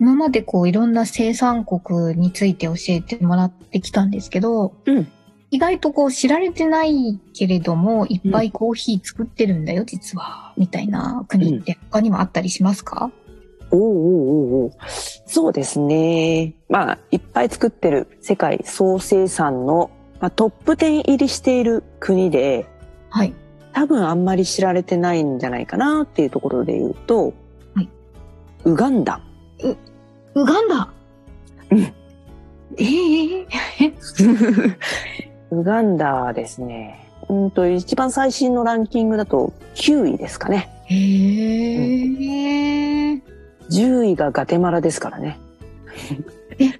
今までこういろんな生産国について教えてもらってきたんですけど、うん意外とこう知られてないけれども、いっぱいコーヒー作ってるんだよ、実は。みたいな国って他にもあったりしますか、おうおうおうおうそうですね。まあ、いっぱい作ってる世界総生産の、まあ、トップ10入りしている国で、はい。多分あんまり知られてないんじゃないかなっていうところで言うと、はいウガンダ。ウガンダ。うん。ええウガンダですね。うんと、一番最新のランキングだと9位ですかね。へえ。10位がガテマラですからね。え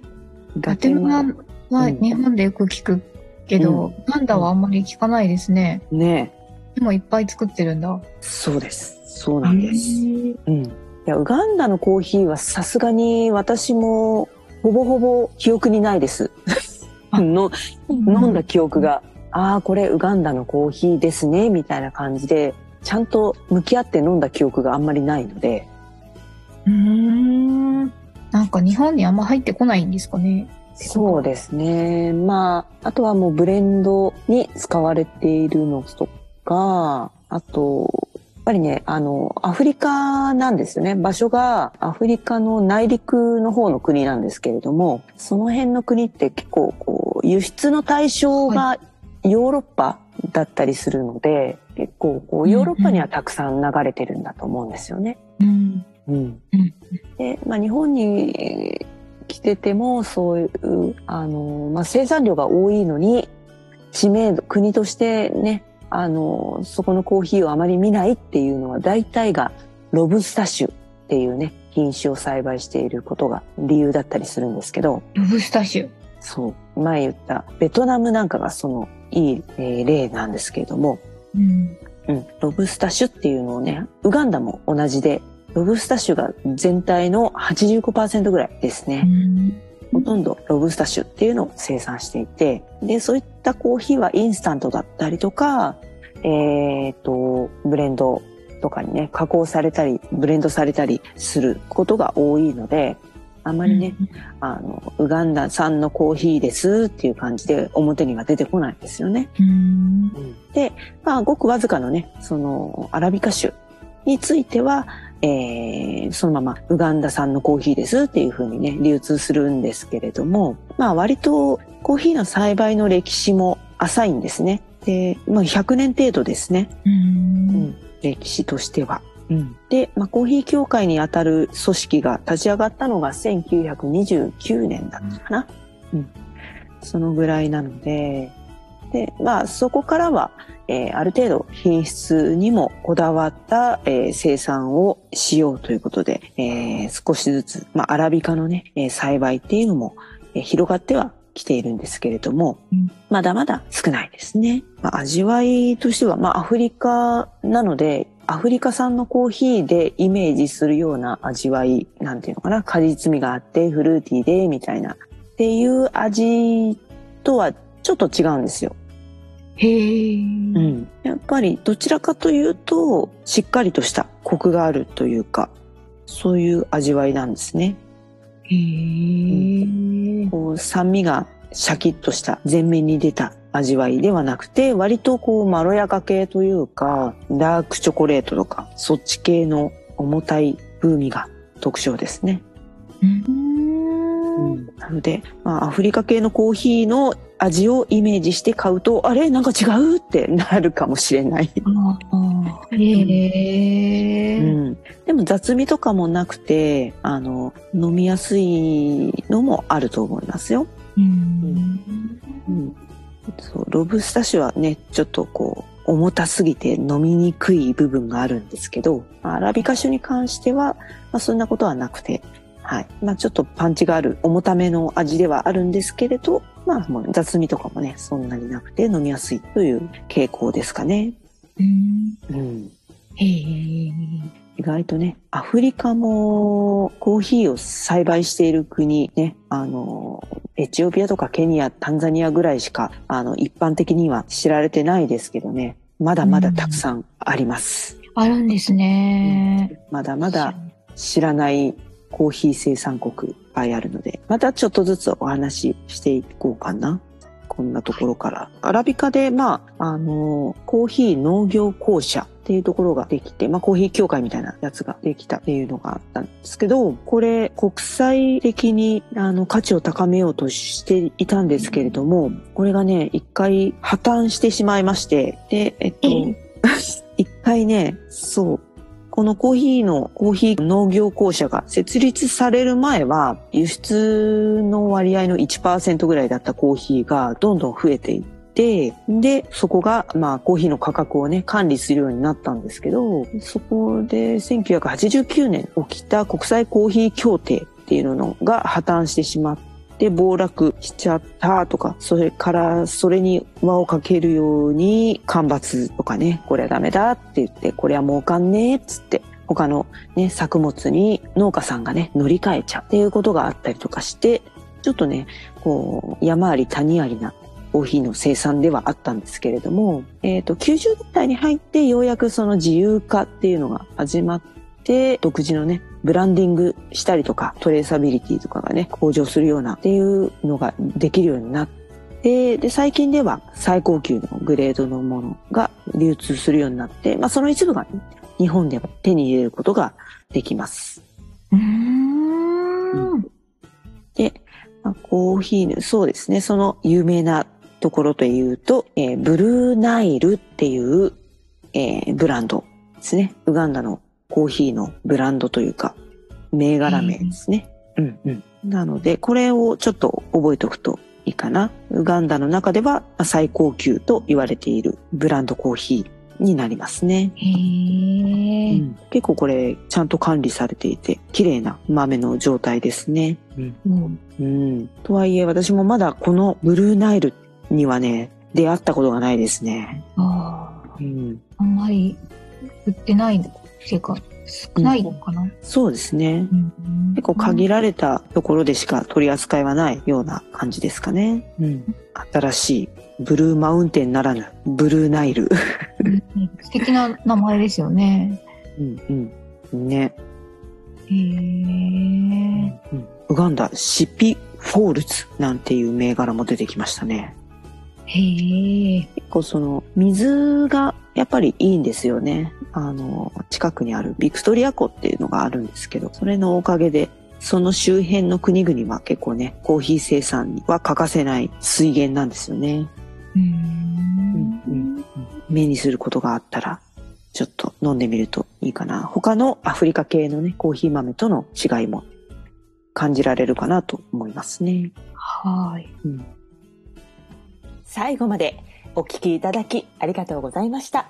ガテマラはうん日本でよく聞くけど、ウガンダはあんまり聞かないですね。ねでもいっぱい作ってるんだ。そうです。そうなんです。うん。いや、ウガンダのコーヒーはさすがに私もほぼほぼ記憶にないです。あの飲んだ記憶が、ああ、これウガンダのコーヒーですね、みたいな感じで、ちゃんと向き合って飲んだ記憶があんまりないので、うーん。なんか日本にあんま入ってこないんですかね。そうですね。まあ、あとはもうブレンドに使われているのとか、あと、ぱりね、あの、アフリカなんですよね。場所がアフリカの内陸の方の国なんですけれども、その辺の国って結構こう、輸出の対象がヨーロッパだったりするので、結構こう、ヨーロッパにはたくさん流れてるんだと思うんですよね。うん。うんうんで、まあ、日本にえー来ててもそういうあの、まあ、生産量が多いのに知名度国としてねあのそこのコーヒーをあまり見ないっていうのは大体がロブスタ種っていうね品種を栽培していることが理由だったりするんですけどロブスタ種。そう前言ったベトナムなんかがそのいい、えー例なんですけれどもうん。うん、ロブスタ種っていうのをね、ウガンダも同じで、ロブスタ種が全体の85%ぐらいですうね。ん。ほとんどロブスタ種っていうのを生産していて、で、そういったコーヒーはインスタントだったりとか、えっ、と、ブレンドとかにね、加工されたり、ブレンドされたりすることが多いので、あまりね、あの、ウガンダ産のコーヒーですっていう感じで表には出てこないんですよね。うん。で、まあ、ごくわずかのね、その、アラビカ種については、えー、そのままウガンダ産のコーヒーですっていうふうにね、流通するんですけれども、まあ、割とコーヒーの栽培の歴史も浅いんですね。で、まあ、100年程度ですね。う。うんん、歴史としては。うん、で、まあ、コーヒー協会にあたる組織が立ち上がったのが1929年だったかな。うん、そのぐらいなので、で、まあ、そこからは、えーある程度品質にもこだわった、えー生産をしようということで、えー少しずつ、まあ、アラビカのね、えー栽培っていうのも、えー広がってはきているんですけれども、うんまだまだ少ないですね。まあ、味わいとしては、まあ、アフリカなので、アフリカ産のコーヒーでイメージするような味わい、なんていうのかな、果実味があって、フルーティーで、みたいな、っていう味とはちょっと違うんですよ。へえ。うん。やっぱりどちらかというと、しっかりとしたコクがあるというか、そういう味わいなんですね。へえ。こう酸味がシャキッとした前面に出た味わいではなくて、割とこうまろやか系というか、ダークチョコレートとか、そっち系の重たい風味が特徴ですね。うんうんなので、まあ、アフリカ系のコーヒーの味をイメージして買うと、あれ？なんか違う？ってなるかもしれない。あへえ。うん、でも雑味とかもなくて、あの、飲みやすいのもあると思いますよ。うん。うん、そうロブスタ種はね、ちょっとこう、重たすぎて飲みにくい部分があるんですけど、アラビカ種に関しては、まあ、そんなことはなくて、はい。まあちょっとパンチがある重ための味ではあるんですけれど、まあもう雑味とかもね、そんなになくて飲みやすいという傾向ですかね。うん。うん。へえ。意外とね、アフリカもコーヒーを栽培している国ね、あの、エチオピアとかケニア、タンザニアぐらいしか、あの、一般的には知られてないですけどね、まだまだたくさんあります。あるんですね。まだまだ知らないコーヒー生産国いっぱいあるので、またちょっとずつお話ししていこうかな。こんなところから。アラビカで、まあ、あの、コーヒー農業公社っていうところができて、まあ、コーヒー協会みたいなやつができたっていうのがあったんですけど、これ、国際的に、あの、価値を高めようとしていたんですけれども、これがね、一回破綻してしまいまして、で、えっと、一回ね、そう、このコーヒーの、コーヒー農業公社が設立される前は、輸出の割合の1%ぐらいだったコーヒーがどんどん増えていって、で、そこが、まあ、コーヒーの価格をね、管理するようになったんですけど、そこで1989年起きた国際コーヒー協定っていうのが破綻してしまって、暴落しちゃったとか、それからそれに輪をかけるように干ばつとかね、これはダメだって言って、これは儲かんねえっつって、他のね、作物に農家さんがね、乗り換えちゃうっていうことがあったりとかして、ちょっとね、こう、山あり谷ありなコーヒーの生産ではあったんですけれども、えっ、と、90年代に入ってようやくその自由化っていうのが始まって、独自のね、ブランディングしたりとか、トレーサビリティとかがね、向上するようなっていうのができるようになって、で、最近では最高級のグレードのものが流通するようになって、まあその一部が、ね、日本でも手に入れることができます。うーん。で、まあ、コーヒーの、そうですね、その有名なところというと、えーブルーナイルっていう、えーブランドですね。ウガンダのコーヒーのブランドというか、銘柄名ですね。うんうん。なので、これをちょっと覚えておくといいかな。ウガンダの中ではまあ最高級と言われているブランドコーヒーになりますね。へえ。うん結構これちゃんと管理されていて、綺麗な豆の状態ですね。うん。うん。とはいえ、私もまだこのブルーナイルにはね、出会ったことがないですね。ああ。うん。あんまり売ってないっていうか、少ないのかな？そうですね。うん。結構限られたところでしか取り扱いはないような感じですかね。うん。新しいブルーマウンテンならぬブルーナイル。うん。素敵な名前ですよね。うんうん。ね。へえ。うん。ウガンダシピフォールズなん。ていう銘柄も出てきましたね。へえ。結構その水がやっぱりいいん。ですよね。あの、近くにあるビクトリア湖っていうのがあるんですけど、それのおかげで、その周辺の国々は結構ね、コーヒー生産には欠かせない水源なんですよね。うーうんん。目にすることがあったら、ちょっと飲んでみるといいかな。他のアフリカ系のね、コーヒー豆との違いも感じられるかなと思いますね。はい。うん最後までお聞きいただきありがとうございました。